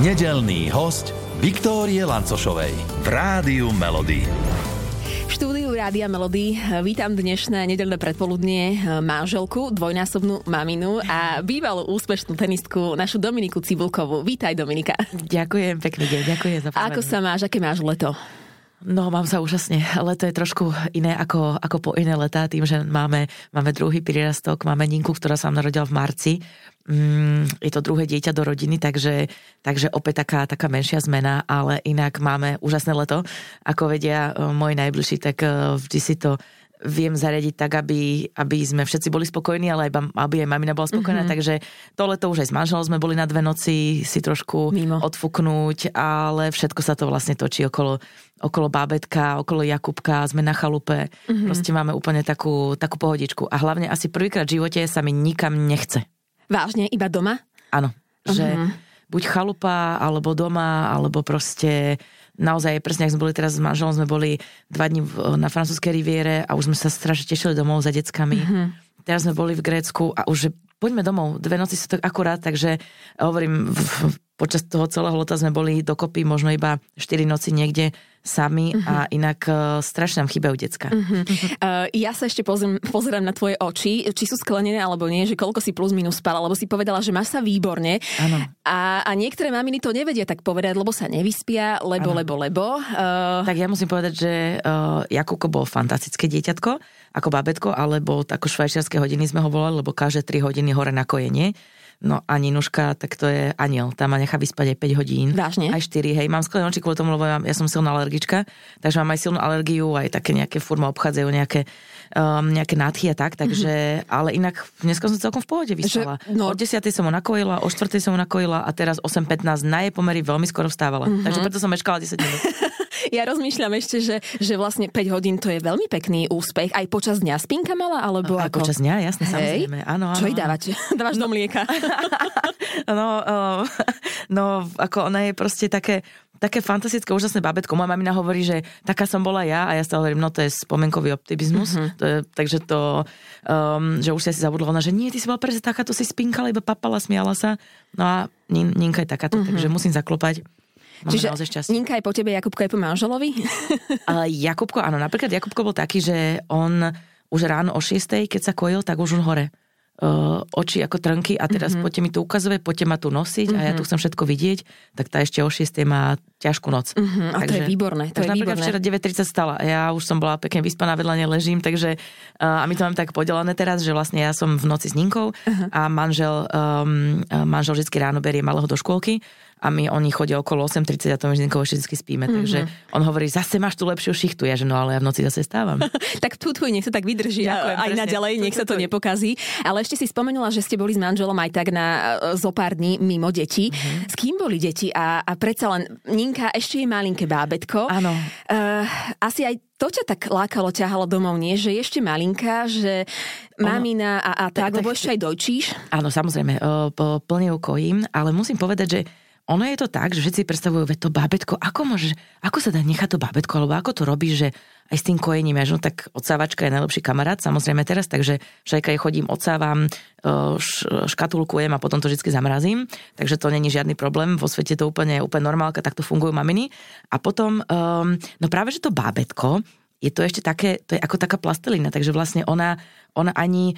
Nedelný host Viktórie Lancošovej v Rádiu Melody. V štúdiu Rádia Melody vítam dnešné nedelné predpoludnie manželku, dvojnásobnú maminu a bývalú úspešnú tenistku, našu Dominiku Cibulkovú. Vítaj Dominika. Ďakujem pekne, ďakujem za pozvanie. Ako sa máš, aké máš leto? No, mám sa úžasne. Leto je trošku iné ako, ako po iné letá, tým, že máme, máme druhý prírastok, máme Ninku, ktorá sa narodila v marci. Mm, je to druhé dieťa do rodiny, takže, takže opäť taká, taká menšia zmena, ale inak máme úžasné leto. Ako vedia e, moji najbližší, tak e, vždy si to viem zariadiť tak, aby, aby sme všetci boli spokojní, ale aj, aby aj mamina bola spokojná. Mm-hmm. Takže to leto už aj s manželom sme boli na dve noci si trošku Mimo. odfuknúť, ale všetko sa to vlastne točí okolo, okolo bábetka, okolo Jakubka, sme na chalupe. Mm-hmm. Proste máme úplne takú, takú pohodičku. A hlavne asi prvýkrát v živote sa mi nikam nechce. Vážne? Iba doma? Áno. Že mm-hmm. buď chalupa, alebo doma, alebo proste naozaj presne, ak sme boli teraz s manželom, sme boli dva dní na francúzskej riviere a už sme sa strašne tešili domov za deckami. Mm-hmm. Teraz sme boli v Grécku a už poďme domov, dve noci sú tak akurát, takže hovorím, v, počas toho celého leta sme boli dokopy možno iba 4 noci niekde sami uh-huh. a mhm. inak uh, strašne nám chýbajú decka. Uh-huh. Uh, ja sa ešte pozriem, pozerám na tvoje oči, či sú sklenené alebo nie, že koľko si plus minus spala, lebo si povedala, že máš sa výborne. Ano. A, a niektoré maminy to nevedia tak povedať, lebo sa nevyspia, lebo, ano. lebo, lebo. Uh... Tak ja musím povedať, že uh, Jakubko bol fantastické dieťatko, ako babetko, alebo ako švajčiarske hodiny sme ho volali, lebo každé 3 hodiny hore na kojenie. No a Ninuška, tak to je aniel. Tá ma nechá vyspať aj 5 hodín. Vážne? Aj 4, hej. Mám sklené oči kvôli tomu, lebo ja, ja som silná alergička, takže mám aj silnú alergiu, aj také nejaké formy obchádzajú nejaké, um, nejaké nádchy a tak, takže, mm-hmm. ale inak dneska som celkom v pohode vyspala. Že, no... O 10 som ho nakojila, o 4 som ho nakojila a teraz 8.15 na jej pomery veľmi skoro vstávala. Mm-hmm. Takže preto som meškala 10 minút. ja rozmýšľam ešte, že, že vlastne 5 hodín to je veľmi pekný úspech. Aj počas dňa spinka mala? Alebo aj ako? počas dňa, jasne, Hej. samozrejme. Áno, áno, Čo jej dávate? Dávaš do mlieka? no, uh, no, ako ona je proste také, také fantastické, úžasné babetko. Moja mamina hovorí, že taká som bola ja a ja stále hovorím, no to je spomenkový optimizmus. Mm-hmm. To je, takže to, um, že už si zabudla, ona, že nie, ty si bola presne taká, to si spinkala, iba papala, smiala sa. No a Ninka je takáto, mm-hmm. takže musím zaklopať. Máme Čiže Ninka je po tebe, Jakubko je po manželovi? Ale Jakubko, áno, napríklad Jakubko bol taký, že on už ráno o 6, keď sa kojil, tak už on hore uh, oči ako trnky a teraz mm-hmm. poďte mi to ukazuje, poďte ma tu nosiť mm-hmm. a ja tu mhm. chcem všetko vidieť, tak tá ešte o 6 má ťažkú noc. Mm-hmm. A takže, to je výborné. To takže je napríklad výborné. včera 9.30 stala a ja už som bola pekne vyspaná, vedľa ležím, takže uh, a my to máme tak podelené teraz, že vlastne ja som v noci s Ninkou uh-huh. a manžel, um, manžel vždy ráno berie malého do škôlky a my oni chodia okolo 8.30 a to my všetky spíme. Mm-hmm. Takže on hovorí, zase máš tu lepšiu šichtu. Ja že no ale ja v noci zase stávam. tak tu tvoj nech sa tak vydrží Ďakujem, aj presne. naďalej, nech sa to nepokazí. Ale ešte si spomenula, že ste boli s manželom aj tak na e, zo pár dní mimo deti. Mm-hmm. S kým boli deti? A, a predsa len Ninka ešte je malinké bábetko. Áno. Uh, asi aj to ťa tak lákalo, ťahalo domov, nie? Že ešte malinká, že mamina a, a tak, tak, lebo ešte aj dojčíš? Áno, samozrejme, plne ju kojím, ale musím povedať, že ono je to tak, že všetci predstavujú, že to bábetko, ako môže, ako sa dá nechať to bábetko, alebo ako to robí, že aj s tým kojením, ja, no tak odsávačka je najlepší kamarát, samozrejme teraz, takže však aj chodím, odsávam, škatulkujem a potom to vždy zamrazím, takže to není žiadny problém, vo svete to úplne, úplne normálka, takto fungujú maminy. A potom, um, no práve, že to bábetko, je to ešte také, to je ako taká plastelina, takže vlastne ona, ona ani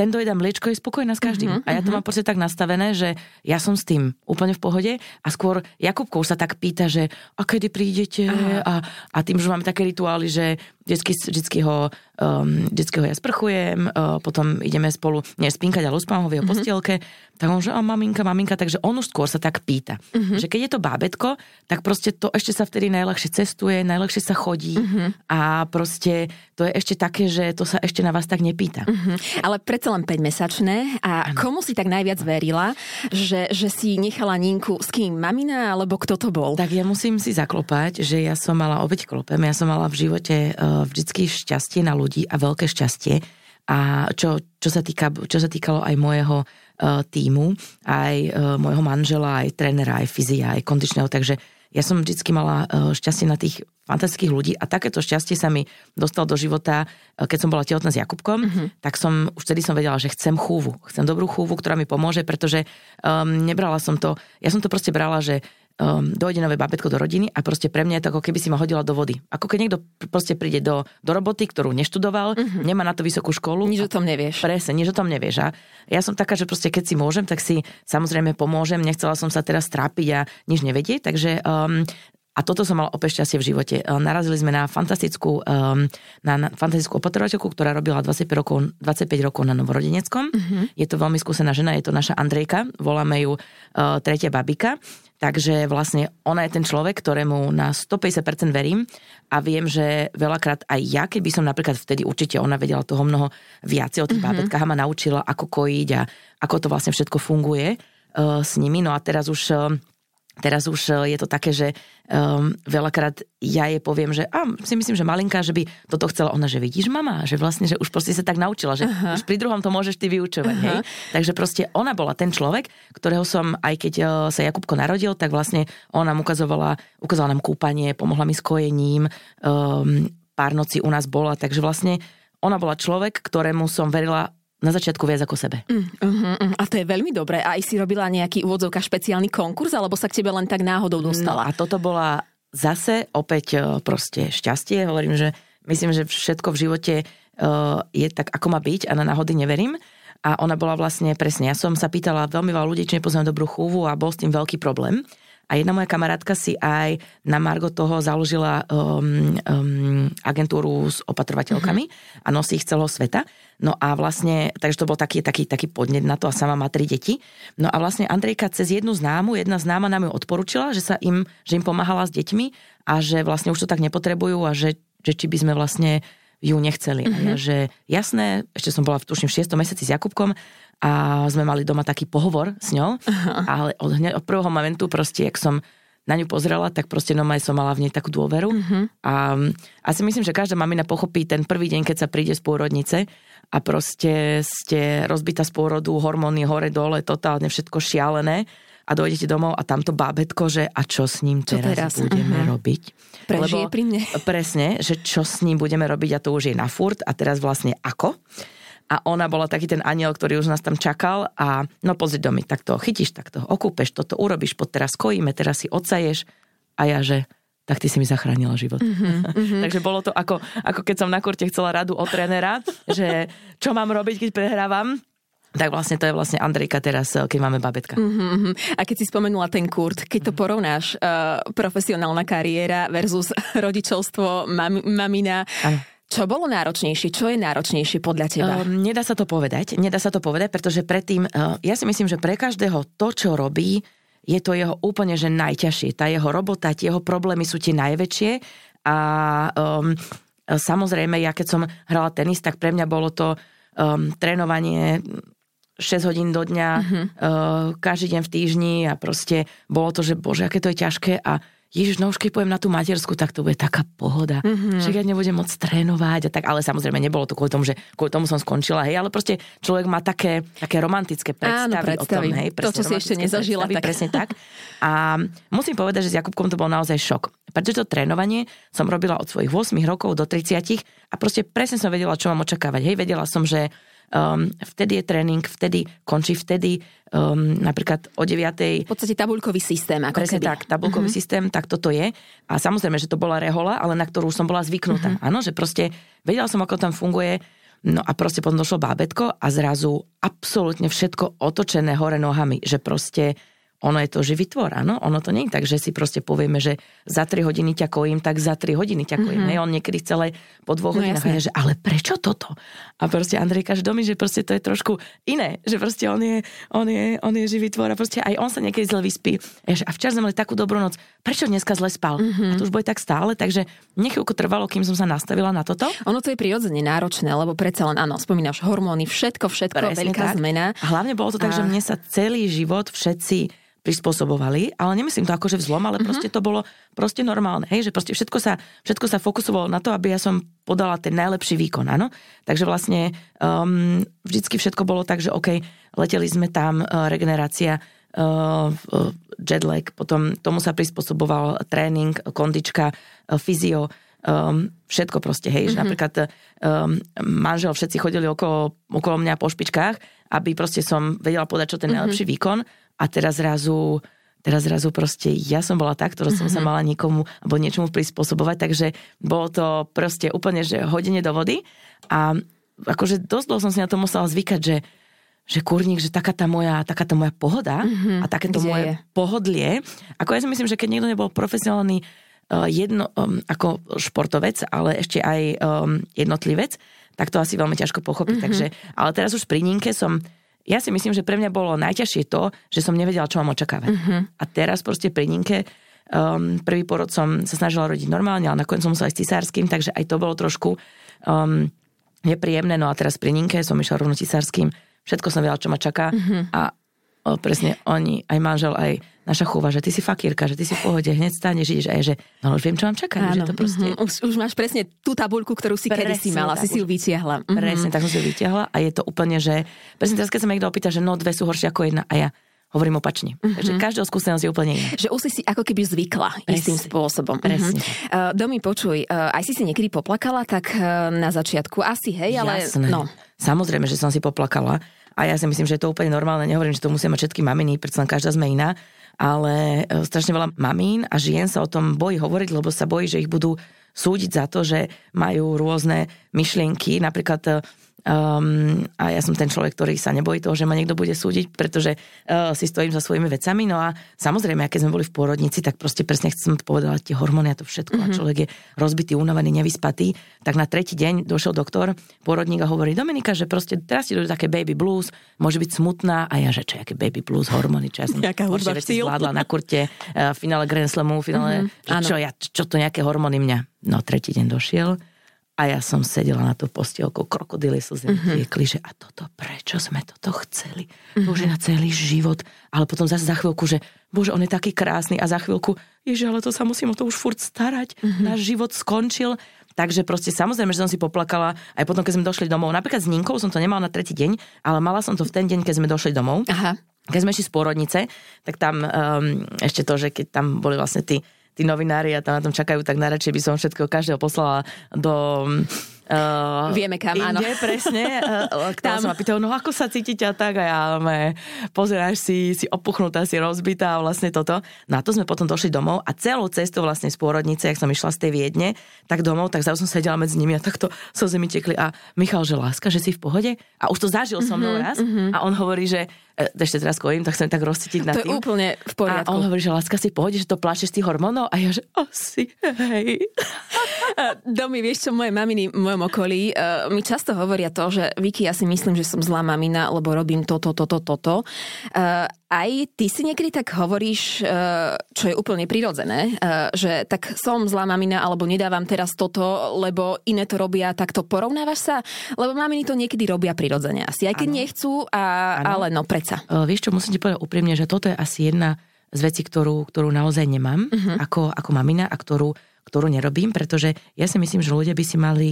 ten dojeda mliečko je spokojná s každým. Uh-huh, a ja to uh-huh. mám proste tak nastavené, že ja som s tým úplne v pohode a skôr Jakubko sa tak pýta, že a kedy prídete a, a tým, že máme také rituály, že vždycky, vždycky, ho, um, vždycky ho ja sprchujem, uh, potom ideme spolu, nie spinkať, ale uspávam ho v jeho uh-huh. postielke, tak on, že a maminka, maminka, takže on už skôr sa tak pýta. Uh-huh. Že keď je to bábetko, tak proste to ešte sa vtedy najľahšie cestuje, najľahšie sa chodí uh-huh. a proste to je ešte také, že to sa ešte na vás tak nepýta. Uh-huh. Ale predsa len 5-mesačné a komu si tak najviac verila, že, že si nechala Ninku s kým? Mamina alebo kto to bol? Tak ja musím si zaklopať, že ja som mala obeď klopem, ja som mala v živote uh, vždycky šťastie na ľudí a veľké šťastie. A čo, čo, sa, týka, čo sa týkalo aj môjho uh, týmu, aj uh, môjho manžela, aj trénera, aj fyzia, aj kondičného, takže ja som vždycky mala uh, šťastie na tých fantastických ľudí a takéto šťastie sa mi dostal do života, uh, keď som bola tehotná s Jakubkom, uh-huh. tak som, už vtedy som vedela, že chcem chúvu. Chcem dobrú chúvu, ktorá mi pomôže, pretože um, nebrala som to, ja som to proste brala, že um, dojde nové babetko do rodiny a proste pre mňa je to ako keby si ma hodila do vody. Ako keď niekto proste príde do, do roboty, ktorú neštudoval, uh-huh. nemá na to vysokú školu. Nič o tom nevieš. Presne, nič o tom nevieš. A ja som taká, že proste keď si môžem, tak si samozrejme pomôžem. Nechcela som sa teraz trápiť a nič nevedieť, takže um, a toto som mala opäť šťastie v živote. E, narazili sme na fantastickú, na, na fantastickú opatrovateľku, ktorá robila 25 rokov, 25 rokov na novorodeneckom. Uh-huh. Je to veľmi skúsená žena, je to naša Andrejka, voláme ju uh, tretia babika. Takže vlastne ona je ten človek, ktorému na 150% verím a viem, že veľakrát aj ja, keď by som napríklad vtedy určite ona vedela toho mnoho viacej o tých mm-hmm. bábetkách a ma naučila, ako kojiť a ako to vlastne všetko funguje uh, s nimi. No a teraz už uh, Teraz už e, je to také, že um, veľakrát ja jej poviem, že a, si myslím, že malinká, že by toto chcela. Ona, že vidíš mama, že vlastne, že už proste sa tak naučila, že uh-huh. už pri druhom to môžeš ty vyučovať. Uh-huh. Hej? Takže proste ona bola ten človek, ktorého som, aj keď uh, sa Jakubko narodil, tak vlastne ona nám ukazovala, ukazovala nám kúpanie, pomohla mi s kojením, um, pár nocí u nás bola, takže vlastne ona bola človek, ktorému som verila na začiatku viac ako sebe. Mm, uh-huh, uh, a to je veľmi dobré. A aj si robila nejaký úvodzovka špeciálny konkurs, alebo sa k tebe len tak náhodou dostala? No a toto bola zase opäť e, proste šťastie. Hovorím, že myslím, že všetko v živote uh, je tak, ako má byť a na náhody neverím. A ona bola vlastne presne, ja som sa pýtala veľmi veľa ľudí, či nepoznám dobrú chúvu a bol s tým veľký problém. A jedna moja kamarátka si aj na Margo toho založila um, um, agentúru s opatrovateľkami uh-huh. a nosí ich celého sveta. No a vlastne, takže to bol taký, taký, taký podnet na to a sama má tri deti. No a vlastne Andrejka cez jednu známu, jedna známa nám ju odporúčila, že sa im, že im pomáhala s deťmi a že vlastne už to tak nepotrebujú a že, že či by sme vlastne ju nechceli. Uh-huh. A ja, že jasné, ešte som bola v tuším v 6. mesiaci s Jakubkom a sme mali doma taký pohovor s ňou, uh-huh. ale od, hneď, od prvého momentu proste, jak som na ňu pozrela, tak proste no som mala v nej takú dôveru. Uh-huh. A asi myslím, že každá mamina pochopí ten prvý deň, keď sa príde z pôrodnice a proste ste rozbitá z pôrodu, hormóny hore, dole, totálne všetko šialené a dojdete domov a tamto bábetko, že a čo s ním teraz, teraz? budeme uh-huh. robiť. Prežije Lebo, pri mne. Presne, že čo s ním budeme robiť a to už je na furt a teraz vlastne ako a ona bola taký ten aniel, ktorý už nás tam čakal a no pozri domy, tak to chytíš, tak to okúpeš, toto urobíš, pod teraz kojíme, teraz si odsaješ a ja, že tak ty si mi zachránila život. Mm-hmm, mm-hmm. Takže bolo to ako, ako keď som na kurte chcela radu od trénera, že čo mám robiť, keď prehrávam. Tak vlastne to je vlastne Andrejka teraz, keď máme babetka. Mm-hmm. A keď si spomenula ten kurt, keď to porovnáš, uh, profesionálna kariéra versus rodičovstvo, mam, mamina, ano čo bolo náročnejšie? Čo je náročnejšie podľa teba? Um, nedá sa to povedať. Nedá sa to povedať, pretože predtým, uh, ja si myslím, že pre každého to, čo robí, je to jeho úplne že najťažšie. Tá jeho robota, tie jeho problémy sú tie najväčšie a um, samozrejme, ja keď som hrala tenis, tak pre mňa bolo to um, trénovanie 6 hodín do dňa, uh-huh. uh, každý deň v týždni a proste bolo to, že bože, aké to je ťažké a Ježiš, no už keď pojem na tú matersku, tak to bude taká pohoda, mm-hmm. že ja nebudem môcť trénovať a tak, ale samozrejme nebolo to kvôli tomu, že kvôli tomu som skončila, hej, ale proste človek má také, také romantické predstavy, Áno, predstavy. o tom, hej, to, čo si ešte nezažila. Tak. Presne tak. A musím povedať, že s Jakubkom to bol naozaj šok. Pretože to trénovanie som robila od svojich 8 rokov do 30 a proste presne som vedela, čo mám očakávať. Hej, vedela som, že um, vtedy je tréning, vtedy končí vtedy, um, napríklad o 9. V podstate tabulkový systém. Ako Presne keby. tak, tabulkový uh-huh. systém, tak toto je. A samozrejme, že to bola rehola, ale na ktorú som bola zvyknutá. Uh-huh. Áno, že proste vedela som, ako tam funguje. No a proste potom došlo bábetko a zrazu absolútne všetko otočené hore nohami, že proste ono je to živý tvor, áno? Ono to nie je tak, že si proste povieme, že za 3 hodiny ťa kojím, tak za 3 hodiny ťa kojím. Mm-hmm. On niekedy celé po dvoch no, hodinách je, že ale prečo toto? A proste Andrej kaže domy, že proste to je trošku iné, že proste on je, on je, on je živý tvor a proste aj on sa niekedy zle vyspí. A včera sme mali takú dobrú noc, prečo dneska zle spal? Mm-hmm. A to už bude tak stále, takže nechvíľku trvalo, kým som sa nastavila na toto. Ono to je prirodzene náročné, lebo predsa len áno, spomínaš hormóny, všetko, všetko, Presne veľká tak. zmena. A hlavne bolo to a... tak, že mne sa celý život všetci prispôsobovali, ale nemyslím to akože vzlom, ale mm-hmm. proste to bolo proste normálne, hej, že proste všetko sa, všetko sa fokusovalo na to, aby ja som podala ten najlepší výkon, áno. Takže vlastne um, vždycky všetko bolo tak, že OK, leteli sme tam, uh, regenerácia, uh, uh, jetlag, potom tomu sa prispôsoboval tréning, kondička, fyzio, um, všetko proste, hej, mm-hmm. že mhm. napríklad um, manžel, všetci chodili okolo, okolo mňa po špičkách, aby proste som vedela povedať, čo ten mm-hmm. najlepší výkon a teraz zrazu teraz zrazu proste ja som bola tá, ktorá som sa mhm. mala niekomu alebo niečomu prispôsobovať, takže bolo to proste úplne, že hodenie do vody a akože dosť dlho som si na to musela zvykať, že že kurník, že taká tá moja, taká tá moja pohoda mm-hmm, a takéto moje je? pohodlie. Ako ja si myslím, že keď niekto nebol profesionálny Eh, jedno, um, ako športovec, ale ešte aj um, jednotlivec, tak to asi veľmi ťažko pochopiť. Mm-hmm. Takže, ale teraz už pri Ninke som ja si myslím, že pre mňa bolo najťažšie to, že som nevedela, čo mám očakávať. Mm-hmm. A teraz proste pri Ninke um, prvý porod som sa snažila rodiť normálne, ale nakoniec som musela aj s cisárským, takže aj to bolo trošku um, nepríjemné. No a teraz pri Ninke som išla rovno cisárským. Všetko som vedela, čo ma čaká. Mm-hmm. A o, presne oni, aj manžel, aj naša chúva, že ty si fakírka, že ty si v pohode, hneď staneš, ideš aj, že no už viem, čo mám čakať. Áno, že to proste... mm-hmm. už, už, máš presne tú tabuľku, ktorú si presne, kedy si mala, si si ju vytiahla. Mm-hmm. Presne, tak som si ju vytiahla a je to úplne, že presne teraz, keď sa ma niekto opýta, že no dve sú horšie ako jedna a ja hovorím opačne. Mm-hmm. Takže každého skúsenosť je úplne iná. Že už si si ako keby zvykla Presne. istým spôsobom. Presne. Mm-hmm. Uh, Domi, počuj, uh, aj si si niekedy poplakala, tak uh, na začiatku asi, hej, ale... Jasné. No. Samozrejme, že som si poplakala. A ja si myslím, že je to úplne normálne. Nehovorím, že to musia mať všetky maminy, pretože každá sme iná. Ale strašne veľa mamín a žien sa o tom bojí hovoriť, lebo sa bojí, že ich budú súdiť za to, že majú rôzne myšlienky. Napríklad Um, a ja som ten človek, ktorý sa nebojí toho, že ma niekto bude súdiť, pretože uh, si stojím za svojimi vecami. No a samozrejme, keď sme boli v pôrodnici, tak proste presne som to povedala, tie hormóny a to všetko. Mm-hmm. A mhm. človek je rozbitý, unavený, nevyspatý. Tak na tretí deň došiel doktor, pôrodník a hovorí, Dominika, že proste teraz ti dojde také baby blues, môže byť smutná. A ja, že čo, aké baby blues, hormóny, čo ja som Jaká veci zvládla na kurte, uh, finále Grand Slamu, finále, mm-hmm, čo, ja, čo to nejaké hormóny mňa. No tretí deň došiel a ja som sedela na tú postielku, krokodily slzy mm-hmm. tiekli, že a toto, prečo sme toto chceli? Mm-hmm. Bože, na celý život. Ale potom zase za chvíľku, že bože, on je taký krásny a za chvíľku, ježe, ale to sa musím o to už furt starať. Mm-hmm. Náš život skončil. Takže proste samozrejme, že som si poplakala aj potom, keď sme došli domov. Napríklad s Ninkou som to nemala na tretí deň, ale mala som to v ten deň, keď sme došli domov. Aha. Keď sme išli z pôrodnice, tak tam um, ešte to, že keď tam boli vlastne tí tí novinári a tam na tom čakajú, tak najradšej by som všetko každého poslala do Uh, Vieme kam, inde, áno. presne. Uh, tam sa ma pýtal, no ako sa cítite a tak a ja, me, pozeráš si, si opuchnutá, si rozbitá a vlastne toto. No a to sme potom došli domov a celú cestu vlastne z pôrodnice, jak som išla z tej Viedne, tak domov, tak zase som sedela medzi nimi a takto so zemi tekli a Michal, že láska, že si v pohode? A už to zažil mm-hmm, so mnou mhm, raz mm-hmm. a on hovorí, že e, ešte teraz kojím, tak chcem tak rozcítiť na To tým. je úplne v poriadku. A on hovorí, že láska si pohode, že to pláčeš z tých hormónov a ja, že asi, hej. Domy, vieš čo, moje maminy v mojom okolí uh, mi často hovoria to, že Vicky, ja si myslím, že som zlá mamina, lebo robím toto, toto, toto. Uh, aj ty si niekedy tak hovoríš, uh, čo je úplne prirodzené, uh, že tak som zlá mamina, alebo nedávam teraz toto, lebo iné to robia, tak to porovnávaš sa? Lebo maminy to niekedy robia prirodzene asi, aj keď ano. nechcú, a, ale no predsa. Uh, vieš čo, musím ti povedať úprimne, že toto je asi jedna z vecí, ktorú, ktorú naozaj nemám uh-huh. ako, ako mamina a ktorú ktorú nerobím, pretože ja si myslím, že ľudia by si mali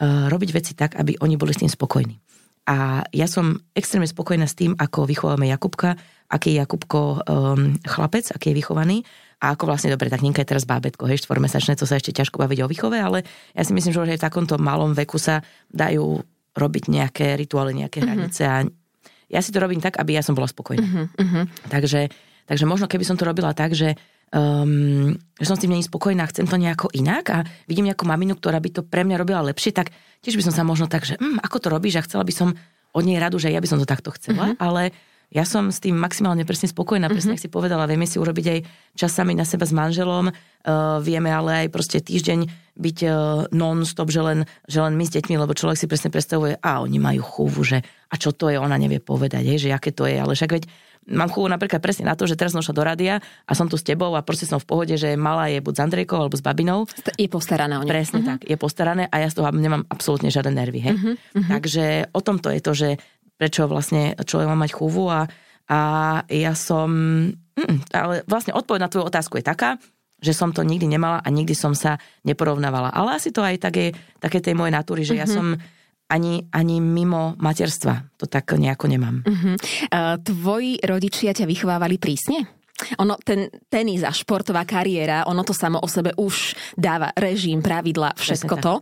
robiť veci tak, aby oni boli s tým spokojní. A ja som extrémne spokojná s tým, ako vychováme Jakubka, aký je Jakubko um, chlapec, aký je vychovaný a ako vlastne, dobre, tak Ninka je teraz bábetko, hej, štvormesačné, to sa ešte ťažko baviť o výchove, ale ja si myslím, že v takomto malom veku sa dajú robiť nejaké rituály, nejaké mm-hmm. hranice a ja si to robím tak, aby ja som bola spokojná. Mm-hmm. Takže, takže možno keby som to robila tak, že um, že som s tým není spokojná, chcem to nejako inak a vidím nejakú maminu, ktorá by to pre mňa robila lepšie, tak tiež by som sa možno tak, že hm, ako to robíš a chcela by som od nej radu, že ja by som to takto chcela, mm-hmm. ale ja som s tým maximálne presne spokojná, mm-hmm. presne mhm. ak si povedala, vieme si urobiť aj čas sami na seba s manželom, uh, vieme ale aj proste týždeň byť uh, non-stop, že len, že len my s deťmi, lebo človek si presne predstavuje, a oni majú chúvu, že a čo to je, ona nevie povedať, je, že aké to je, ale však veď mám chuvu napríklad presne na to, že teraz som šla do rádia a som tu s tebou a proste som v pohode, že malá je buď s Andrejkou alebo s babinou. Je postaraná o ňu. Presne uh-huh. tak, je postarané a ja z toho nemám absolútne žiadne nervy. Hej? Uh-huh. Takže o tom to je to, že prečo vlastne človek má mať chuvu a, a ja som... Mm, ale vlastne odpoveď na tvoju otázku je taká, že som to nikdy nemala a nikdy som sa neporovnávala. Ale asi to aj také, také tej mojej natúry, že uh-huh. ja som ani, ani mimo materstva. To tak nejako nemám. Uh-huh. Uh, tvoji rodičia ťa vychovávali prísne? Ono, ten tenis a športová kariéra, ono to samo o sebe už dáva režim, pravidla, všetko to.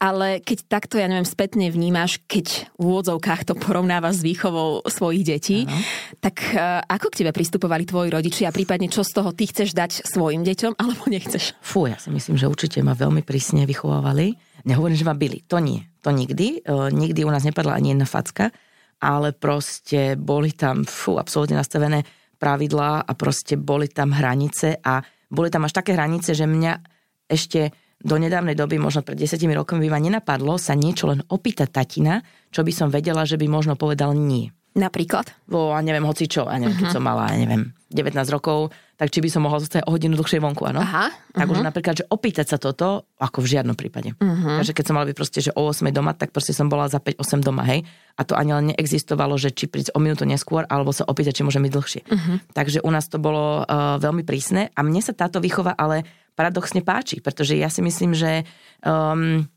Ale keď takto, ja neviem, spätne vnímaš, keď v úvodzovkách to porovnáva s výchovou svojich detí, ano. tak uh, ako k tebe pristupovali tvoji rodičia a prípadne čo z toho ty chceš dať svojim deťom alebo nechceš? Fú, ja si myslím, že určite ma veľmi prísne vychovávali. Nehovorím, že ma byli. To nie. To nikdy. Uh, nikdy u nás nepadla ani jedna facka ale proste boli tam fú, absolútne nastavené pravidlá a proste boli tam hranice a boli tam až také hranice, že mňa ešte do nedávnej doby, možno pred desetimi rokmi by ma nenapadlo sa niečo len opýtať tatina, čo by som vedela, že by možno povedal nie. Napríklad? Vo, ja neviem, hoci čo, ja neviem, uh-huh. keď mhm. som mala, ja neviem, 19 rokov, tak či by som mohla zostať o hodinu dlhšie vonku, áno? Aha, uh-huh. Tak už mhm. napríklad, že opýtať sa toto, ako v žiadnom prípade. Uh-huh. Takže keď som mala byť proste, že o 8 doma, tak proste som bola za 5-8 doma, hej. A to ani len neexistovalo, že či prísť o minútu neskôr, alebo sa opýtať, či môže byť dlhšie. Uh-huh. Takže u nás to bolo uh, veľmi prísne a mne sa táto výchova ale paradoxne páči, pretože ja si myslím, že um,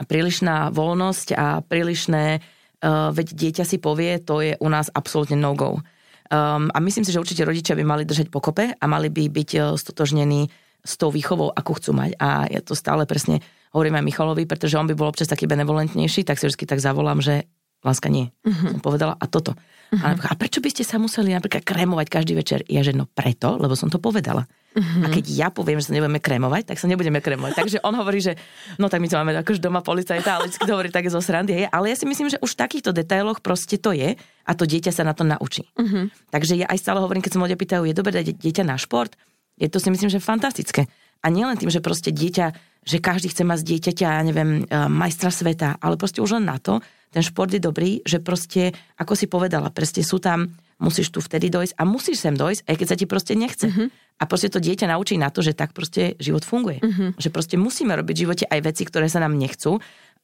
prílišná voľnosť a prílišné, uh, veď dieťa si povie, to je u nás absolútne no-go. Um, a myslím si, že určite rodičia by mali držať pokope a mali by byť uh, stotožnení s tou výchovou, ako chcú mať. A ja to stále presne hovorím aj Michalovi, pretože on by bol občas taký benevolentnejší, tak si vždy tak zavolám, že láska nie. Uh-huh. Som povedala a toto. Uh-huh. A, a prečo by ste sa museli napríklad krémovať každý večer? Ja že no preto, lebo som to povedala. Uh-huh. A keď ja poviem, že sa nebudeme krémovať, tak sa nebudeme krémovať. Takže on hovorí, že no tak my to máme akož doma policajta, ale vždy hovorí také zo srandy. Ale ja si myslím, že už v takýchto detailoch proste to je a to dieťa sa na to naučí. Uh-huh. Takže ja aj stále hovorím, keď sa ľudia pýtajú, je dobré dať dieťa na šport? Je to si myslím, že fantastické. A nielen tým, že proste dieťa, že každý chce mať z dieťaťa, ja neviem, e, majstra sveta, ale proste už len na to, ten šport je dobrý, že proste, ako si povedala, proste sú tam musíš tu vtedy dojsť a musíš sem dojsť, aj keď sa ti proste nechce. Uh-huh. A proste to dieťa naučí na to, že tak proste život funguje. Uh-huh. Že proste musíme robiť v živote aj veci, ktoré sa nám nechcú,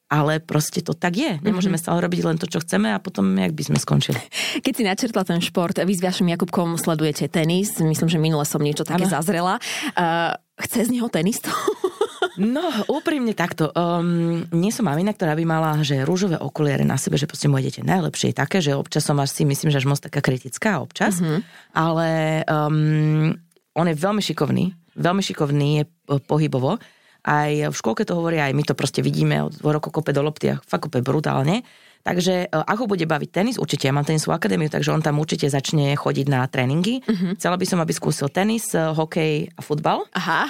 ale proste to tak je. Nemôžeme mm-hmm. stále robiť len to, čo chceme a potom jak by sme skončili. Keď si načrtla ten šport, vy s Vašim Jakubkom sledujete tenis, myslím, že minule som niečo také ano. zazrela. Uh, chce z neho tenistu? No, úprimne takto. Um, nie som mamina, ktorá by mala, že rúžové okuliare na sebe, že proste moje dieťa najlepšie je také, že občas som až si myslím, že až moc taká kritická občas, mm-hmm. ale um, on je veľmi šikovný, veľmi šikovný je pohybovo. Aj v škôlke to hovoria, aj my to proste vidíme, od rokov kope do lopty a fakt kope brutálne. Takže e, ako bude baviť tenis, určite ja mám tenisovú akadémiu, takže on tam určite začne chodiť na tréningy. Uh-huh. Chcela by som, aby skúsil tenis, e, hokej a futbal. Aha.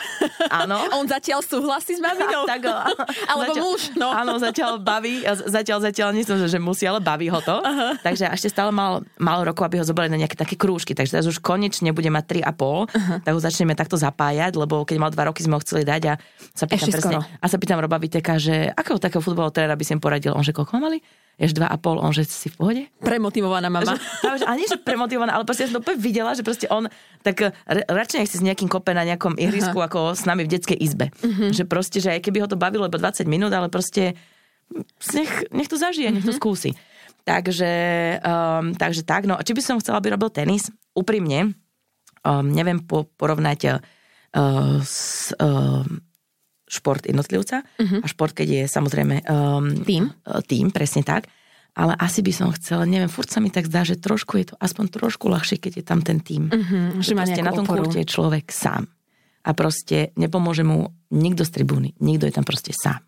Áno. on zatiaľ súhlasí s maminou. tak, Alebo zatiaľ, muž. No. Áno, zatiaľ baví, zatiaľ, zatiaľ nie som, že, že musí, ale baví ho to. Uh-huh. Takže ešte stále mal málo rokov, aby ho zobrali na nejaké také krúžky. Takže teraz už konečne bude mať 3,5, uh-huh. tak ho začneme takto zapájať, lebo keď mal 2 roky, sme ho chceli dať a sa pýtam, presne, a sa pýtam Roba Viteka, že akého takého futbalového trénera by si poradil. On že koľko mali? Ješ dva a pol, on že si v pohode? Premotivovaná mama. Že, ale nie, že premotivovaná, ale proste ja som to videla, že proste on tak radšej nechce s nejakým kope na nejakom ihrisku, uh-huh. ako s nami v detskej izbe. Uh-huh. Že proste, že aj keby ho to bavilo iba 20 minút, ale proste nech, nech to zažije, uh-huh. nech to mhm. skúsi. Takže, um, takže tak, no či by som chcela, aby robil tenis, úprimne, um, neviem po, porovnať uh, s, uh, šport jednotlivca uh-huh. a šport, keď je samozrejme um, tým. Uh, tým, presne tak. Ale asi by som chcela, neviem, furt sa mi tak zdá, že trošku je to aspoň trošku ľahšie, keď je tam ten tým. Uh-huh, že, že na tom oporu. kurte je človek sám. A proste nepomôže mu nikto z tribúny. Nikto je tam proste sám.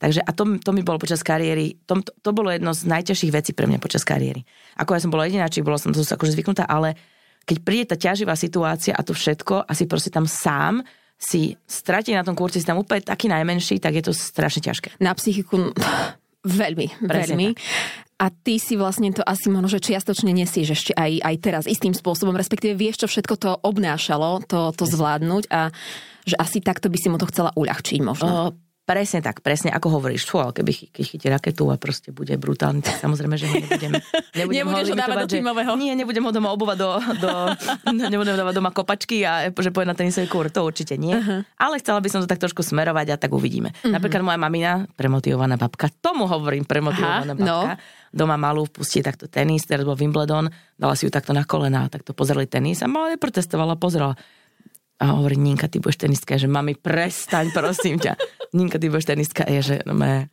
Takže a to, to mi bolo počas kariéry, to, to, to bolo jedno z najťažších vecí pre mňa počas kariéry. Ako ja som bola jedináčik, bola som to akože zvyknutá, ale keď príde tá ťaživá situácia a to všetko, asi proste tam sám, si stratí na tom kurte, si tam úplne taký najmenší, tak je to strašne ťažké. Na psychiku veľmi, Presne veľmi. Tak. A ty si vlastne to asi možno, že čiastočne nesieš ešte aj, aj teraz istým spôsobom, respektíve vieš, čo všetko to obnášalo, to, to zvládnuť a že asi takto by si mu to chcela uľahčiť možno. Uh, Presne tak, presne ako hovoríš. Fú, ale keby chytí raketu a proste bude brutálny, tak samozrejme, že nebudem, nebudem Nebudeš ho, dávať do tímového. Nie, nebudem ho doma obúvať do, do nebudem dávať doma kopačky a že pôjde na tenisový kur, to určite nie. Uh-huh. Ale chcela by som to tak trošku smerovať a tak uvidíme. Uh-huh. Napríklad moja mamina, premotivovaná babka, tomu hovorím premotivovaná Aha, no. babka, no. doma malú pustí takto tenis, teraz bol Wimbledon, dala si ju takto na kolena, takto pozreli tenis a mala neprotestovala, pozrela a hovorí, Ninka, ty budeš tenistka. že mami, prestaň, prosím ťa. Ninka, ty budeš tenistka. A ja, že no me...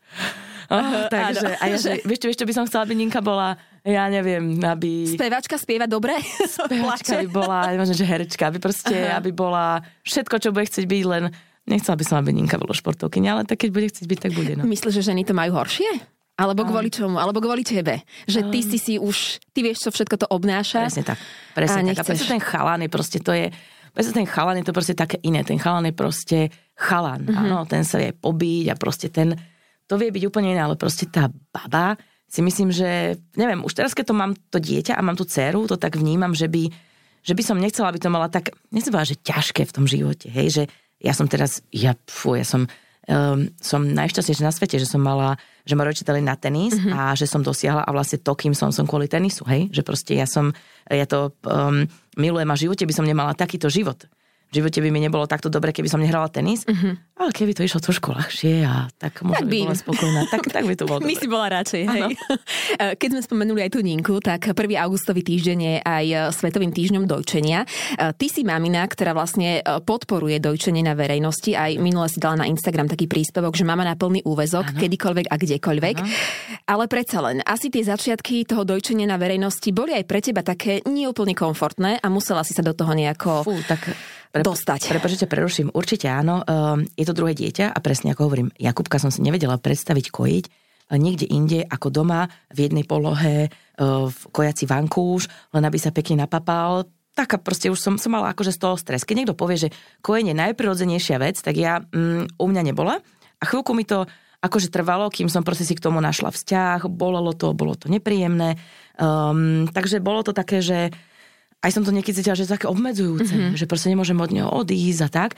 Oh, takže, a ja, že, vieš, čo, vieš, čo by som chcela, aby Ninka bola ja neviem, aby... Spevačka spieva dobre? Spevačka by bola, možno, že herečka, aby proste, Aha. aby bola všetko, čo bude chcieť byť, len nechcela by som, aby Ninka bolo športovkyňa, ale tak keď bude chcieť byť, tak bude. No. Myslíš, že ženy to majú horšie? Alebo kvôli čomu? Alebo kvôli tebe? Že ty si si už, ty vieš, čo všetko to obnáša. Presne tak. Presne a tak. A preto ten chalán je proste, to je, preto ten chalán je to proste také iné. Ten chalán je proste chalán. Mm-hmm. Áno, ten sa vie pobiť a proste ten, to vie byť úplne iné, ale proste tá baba, si myslím, že, neviem, už teraz, keď to mám to dieťa a mám tú dceru, to tak vnímam, že by, že by som nechcela, aby to mala tak, nechcem povedať, že ťažké v tom živote, hej, že ja som teraz, ja, fú, ja som, um, som najšťastnejšia na svete, že som mala, že ma rodičia na tenis mm-hmm. a že som dosiahla a vlastne to, kým som, som kvôli tenisu, hej, že proste ja som, ja to um, milujem a v živote by som nemala takýto život v živote by mi nebolo takto dobre, keby som nehrala tenis. Uh-huh. Ale keby to išlo trošku ľahšie a tak možno tak by, by bola spokojná, tak, tak by to bolo My si bola radšej, hej. Eh, keď sme spomenuli aj tú Ninku, tak 1. augustový týždeň je aj eh, Svetovým týždňom dojčenia. Eh, ty si mamina, ktorá vlastne podporuje dojčenie na verejnosti. Aj minule si dala na Instagram taký príspevok, že mama na plný úvezok, ano. kedykoľvek a kdekoľvek. Ano. Ale predsa len, asi tie začiatky toho dojčenia na verejnosti boli aj pre teba také neúplne komfortné a musela si sa do toho nejako... Fú, tak Prep- dostať. Prepačte, preruším. Určite áno. Um, je to druhé dieťa a presne ako hovorím, Jakubka som si nevedela predstaviť kojiť niekde inde ako doma v jednej polohe uh, v kojaci vankúš, len aby sa pekne napapal. Taká proste už som, som mala akože z toho stres. Keď niekto povie, že kojenie je najprirodzenejšia vec, tak ja mm, u mňa nebola. A chvíľku mi to akože trvalo, kým som proste si k tomu našla vzťah, bolelo to, bolo to nepríjemné. Um, takže bolo to také, že aj som to niekedy cítila, že je také obmedzujúce, mm-hmm. že proste nemôžem od neho odísť a tak.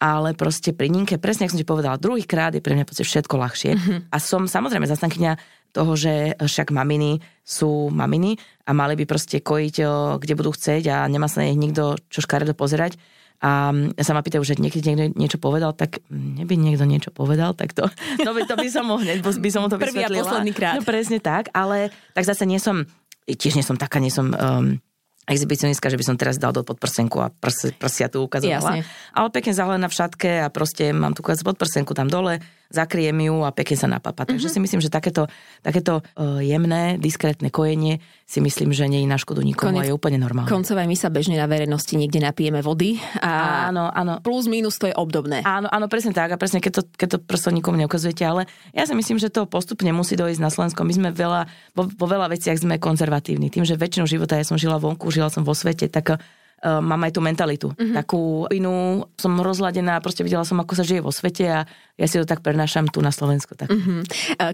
Ale proste pri Ninke, presne ako som ti povedala, druhý krát je pre mňa proste všetko ľahšie. Mm-hmm. A som samozrejme zastankyňa toho, že však maminy sú maminy a mali by proste kojiť, kde budú chcieť a nemá sa na nich nikto čo škaredo pozerať. A sa ma pýtajú, že niekedy niekto niečo povedal, tak neby niekto niečo povedal, tak to, to, by, to by som hneď, by som mu to Prvý vysvetlila. Prvý a posledný krát. No presne tak, ale tak zase nie som, tiež nie som taká, nie som um, exhibicionistka, že by som teraz dal do podprsenku a prs, prsia tu ukazovala. Jasne. Ale pekne zahlená v šatke a proste mám tu podprsenku tam dole, zakriem ju a pekne sa napapa. Takže mm-hmm. si myslím, že takéto, takéto uh, jemné, diskrétne kojenie si myslím, že nie je na škodu nikomu Konec, a je úplne normálne. Koncové my sa bežne na verejnosti niekde napijeme vody a áno, áno. plus minus to je obdobné. Áno, áno, presne tak a presne keď to, keď to prosto nikomu neukazujete, ale ja si myslím, že to postupne musí dojsť na Slovensku. My sme veľa, vo, vo veľa veciach sme konzervatívni. Tým, že väčšinu života ja som žila vonku, žila som vo svete, tak mám aj tú mentalitu. Mm-hmm. Takú inú, som rozladená, proste videla som, ako sa žije vo svete a ja si to tak prenášam tu na Slovensko. Tak. Mm-hmm.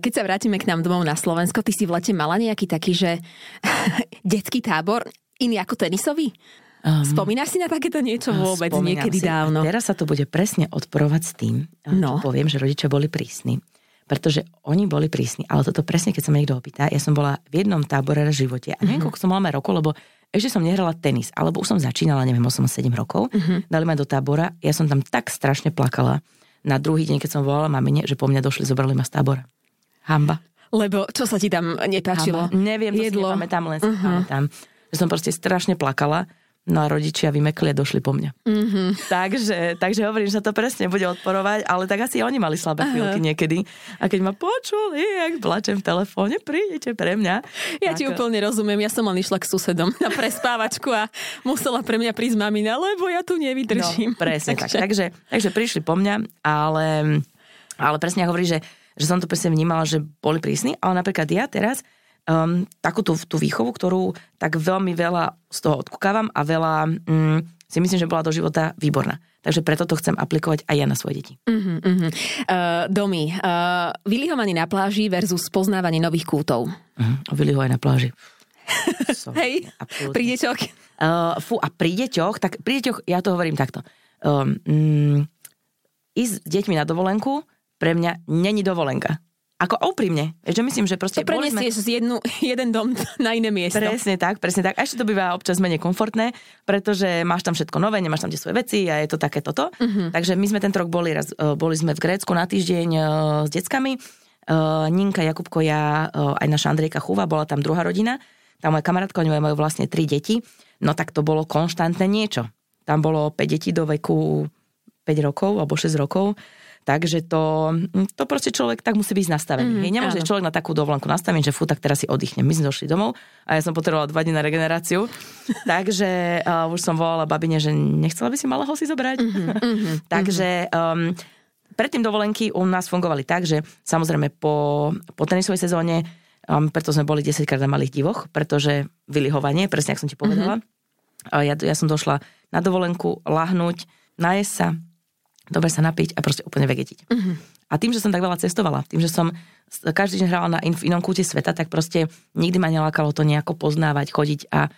Keď sa vrátime k nám domov na Slovensko, ty si v lete mala nejaký taký, že detský tábor, iný ako tenisový? Um, Spomínaš si na takéto niečo vôbec niekedy si. dávno? teraz sa to bude presne odporovať s tým, no. poviem, že rodičia boli prísni. Pretože oni boli prísni, ale toto presne, keď sa ma niekto opýta, ja som bola v jednom tábore v živote a neviem, mm-hmm. koľko som mala rokov, lebo ešte som nehrala tenis, alebo už som začínala, neviem, 8-7 rokov, uh-huh. dali ma do tábora, ja som tam tak strašne plakala na druhý deň, keď som volala mamine, že po mňa došli, zobrali ma z tábora. Hamba. Lebo čo sa ti tam nepáčilo? Hamba. Neviem, to Jedlo. si nepamätám, len si uh-huh. pamätám. Že som proste strašne plakala No a rodičia vymekli a došli po mňa. Mm-hmm. Takže, takže hovorím, že to presne bude odporovať, ale tak asi oni mali slabé chvíľky niekedy. A keď ma počuli, jak plačem v telefóne, prídete pre mňa. Ja tak... ti úplne rozumiem, ja som len išla k susedom na prespávačku a musela pre mňa prísť mamina, lebo ja tu nevydržím. No, presne takže... tak. Takže, takže prišli po mňa, ale, ale presne hovorí, že, že som to presne vnímala, že boli prísni, ale napríklad ja teraz um, takú tú, tú výchovu, ktorú tak veľmi veľa z toho odkúkávam a veľa um, si myslím, že bola do života výborná. Takže preto to chcem aplikovať aj ja na svoje deti. Uh-huh, uh-huh. Uh, domy, uh, vylihovanie na pláži versus poznávanie nových kútov. Uh-huh. Vylihovanie na pláži. So, Hej, absolútne. pri deťoch. Uh, fú, a pri deťoch, tak pri deťoch, ja to hovorím takto. Um, um, ísť s deťmi na dovolenku pre mňa není dovolenka. Ako úprimne. Že myslím, že proste... To prenesieš sme... z jednu, jeden dom na iné miesto. Presne tak, presne tak. A ešte to býva občas menej komfortné, pretože máš tam všetko nové, nemáš tam tie svoje veci a je to také toto. Uh-huh. Takže my sme ten rok boli, raz, e, boli sme v Grécku na týždeň uh, s deckami. Uh, Ninka, Jakubko, ja, uh, aj naša Andrejka Chuva, bola tam druhá rodina. Tam moja kamarátka, oni majú vlastne tri deti. No tak to bolo konštantné niečo. Tam bolo 5 detí do veku rokov alebo 6 rokov. Takže to, to proste človek tak musí byť nastavený. Mm, Nemôže áno. človek na takú dovolenku nastaviť, že fú, tak teraz si oddychnem. My sme došli domov a ja som potrebovala dva dní na regeneráciu. Takže uh, už som volala babine, že nechcela by si malého si zobrať. Mm-hmm, mm-hmm, Takže um, predtým dovolenky u nás fungovali tak, že samozrejme po, po tenisovej sezóne, um, preto sme boli 10 krát na malých divoch, pretože vylihovanie, presne ako som ti povedala. Mm-hmm. Uh, ja, ja som došla na dovolenku lahnúť, najesť sa, dobre sa napiť a proste úplne vegetiť. Uh-huh. A tým, že som tak veľa cestovala, tým, že som každý deň hrala na in, inom kúte sveta, tak proste nikdy ma nelákalo to nejako poznávať, chodiť a,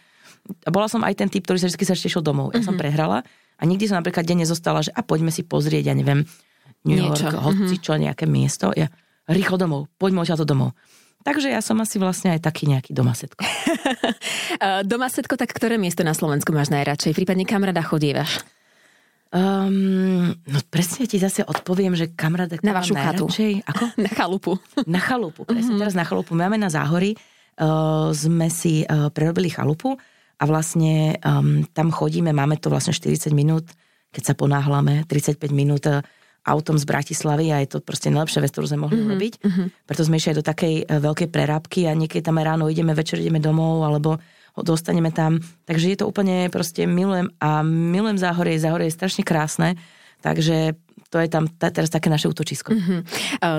a bola som aj ten typ, ktorý sa vždy sa tešil domov. Ja uh-huh. som mhm. prehrala a nikdy som napríklad deň nezostala, že a poďme si pozrieť, ja neviem, New York, Niečo. hoci uh-huh. čo, nejaké miesto. Ja, rýchlo domov, poďme odtiaľto domov. Takže ja som asi vlastne aj taký nejaký domasetko. domasetko, tak ktoré miesto na Slovensku máš najradšej? Prípadne kam rada chodievaš? Um, no presne ti zase odpoviem, že kamarát Na vašu chatu. Ako? Na chalupu. Na chalupu, presne mm-hmm. teraz na chalupu. Máme na Záhory, uh, sme si uh, prerobili chalupu a vlastne um, tam chodíme, máme to vlastne 40 minút, keď sa ponáhľame, 35 minút uh, autom z Bratislavy a je to proste najlepšia vec, ktorú sme mohli mm-hmm. robiť. Mm-hmm. Preto sme išli aj do takej veľkej prerábky a niekedy tam aj ráno ideme, večer ideme domov, alebo dostaneme tam. Takže je to úplne proste milujem a milujem Záhorie. Záhorie je strašne krásne, takže to je tam t- teraz také naše útočisko. Mm-hmm.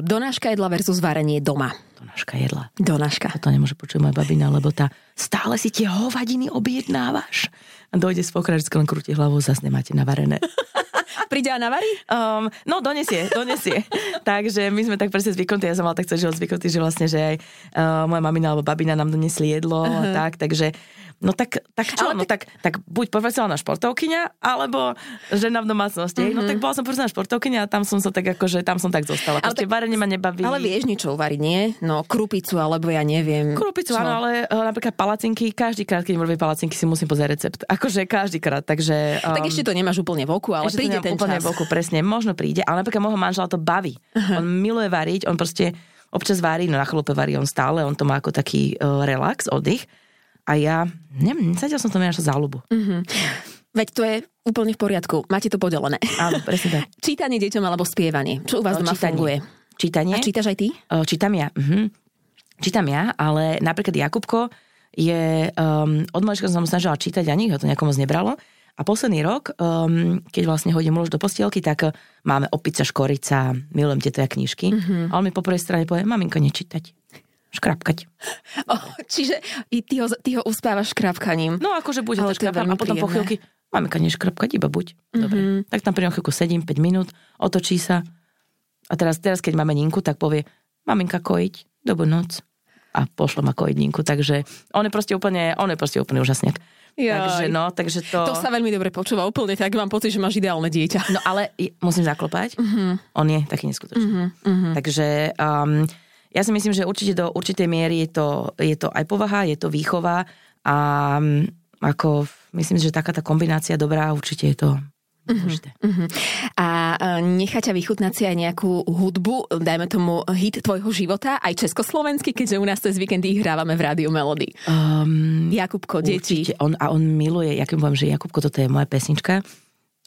Donáška jedla versus varenie doma. Donáška jedla. Donáška. To nemôže počuť moja babina, lebo tá stále si tie hovadiny objednávaš. A dojde z pokračka, len krúti hlavou, zase nemáte navarené. Príde a navarí? Um, no, donesie, donesie. Takže my sme tak presne zvyknutí, ja som mal tak celý život zvyknutý, že vlastne, že aj uh, moja mamina alebo babina nám donesli jedlo uh-huh. a tak, takže No tak, tak čo? Ale no tak, tak buď profesionálna športovkyňa, alebo žena v domácnosti. Mm-hmm. No tak bola som profesionálna športovkyňa a tam som sa tak akože, tam som tak zostala. Ale tak, varenie ma nebaví. Ale vieš niečo uvariť, nie? No krupicu, alebo ja neviem. Krupicu, čo? áno, ale uh, napríklad palacinky, každý krát, keď robím palacinky, si musím pozrieť recept. Akože každý krát, takže... Um, tak ešte to nemáš úplne v oku, ale príde ten úplne čas. v oku, presne, možno príde, ale napríklad môjho manžela to baví. Uh-huh. On miluje variť, on proste občas varí, no na chlope varí on stále, on to má ako taký uh, relax, oddych a ja, neviem, zatiaľ som to nenašla záľubu. Mm-hmm. Veď to je úplne v poriadku. Máte to podelené. Áno, presne tak. Čítanie deťom alebo spievanie. Čo u vás doma čítanie. funguje? Čítanie. A čítaš aj ty? čítam ja. Mhm. Čítam ja, ale napríklad Jakubko je, um, od malička som snažila čítať a nikto to nejakomu nebralo. A posledný rok, um, keď vlastne hodím už do postielky, tak máme Opica Škorica, milujem tieto knižky. Mm-hmm. A on mi po prvej strane povie, maminko, nečítať škrapkať. Oh, čiže ty ho, ty ho uspávaš škrapkaním. No akože bude to škrapkať a potom príjemné. po chvíľky maminka neškrapkať, iba buď. Mm-hmm. Dobre. Tak tam pri chvíľku sedím 5 minút, otočí sa a teraz, teraz keď máme Ninku, tak povie maminka kojiť, dobu noc a pošlo ma kojiť Ninku, takže on je proste úplne, on je proste úplne úžasný. Takže no, takže to... To sa veľmi dobre počúva, úplne tak mám pocit, že máš ideálne dieťa. No ale musím zaklopať, uh-huh. on je taký neskutočný. Uh-huh. Uh-huh. Takže um, ja si myslím, že určite do určitej miery je to, je to aj povaha, je to výchova a mm, ako myslím, že taká tá kombinácia dobrá, určite je to Uh-huh, uh-huh. A nechá ťa vychutnať si aj nejakú hudbu, dajme tomu hit tvojho života, aj československý, keďže u nás cez víkendy hrávame v Rádiu Melody. Um, Jakubko, deti. On, a on miluje, ja keď poviem, že Jakubko, toto je moja pesnička,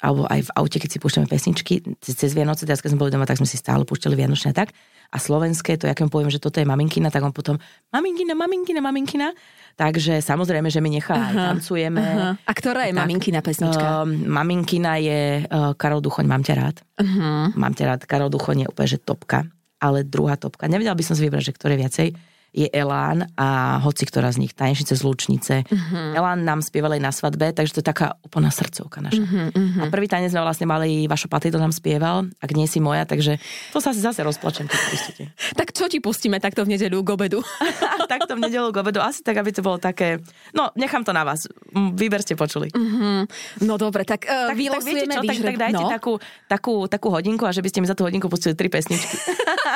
alebo aj v aute, keď si púšťame pesničky, cez Vianoce, teraz keď sme boli doma, tak sme si stále púšťali Vianočné tak a slovenské, to ja keď poviem, že toto je maminkina, tak on potom maminkina, maminkina, maminkina. Takže samozrejme, že my nechá uh-huh. aj tancujeme. Uh-huh. A ktorá je tak, maminkina pesnička? Uh, maminkina je uh, Karol Duchoň, mám ťa rád. Uh-huh. Mám ťa rád, Karol Duchoň je úplne, že topka. Ale druhá topka. Nevedela by som si vybrať, že ktoré viacej je Elán a hoci ktorá z nich, Tanečnice z Lučnice. Uh-huh. Elán nám spieval aj na svadbe, takže to je taká úplná srdcovka naša. Uh-huh, uh-huh. A prvý tanec sme vlastne mali, Vašo Patej to nám spieval, ak nie si moja, takže to sa asi zase rozplačem, keď pustíte. Tak čo ti pustíme takto v nedeľu k obedu? takto v nedeľu k obedu, asi tak, aby to bolo také, no nechám to na vás, výber ste počuli. Uh-huh. No dobre, tak, uh, tak, tak, viete čo, tak, tak dajte no? takú, takú, takú hodinku a že by ste mi za tú hodinku pustili tri pesničky.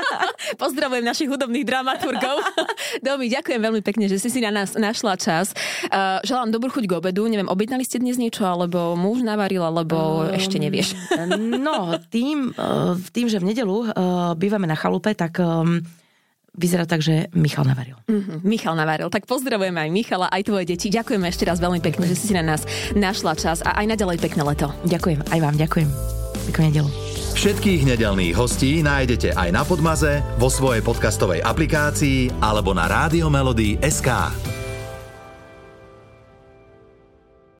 Pozdravujem našich hudobných dramaturgov. Domi, ďakujem veľmi pekne, že si si na nás našla čas. Uh, želám dobrú chuť k obedu. Neviem, objednali ste dnes niečo, alebo muž navaril, alebo um, ešte nevieš? no, tým, uh, tým, že v nedelu uh, bývame na chalupe, tak um, vyzerá tak, že Michal navaril. Mm-hmm, Michal navaril. Tak pozdravujeme aj Michala, aj tvoje deti. Ďakujeme ešte raz veľmi pekne, že si si na nás našla čas a aj naďalej pekné leto. Ďakujem, aj vám ďakujem. Peknú nedelu. Všetkých nedelných hostí nájdete aj na Podmaze, vo svojej podcastovej aplikácii alebo na SK.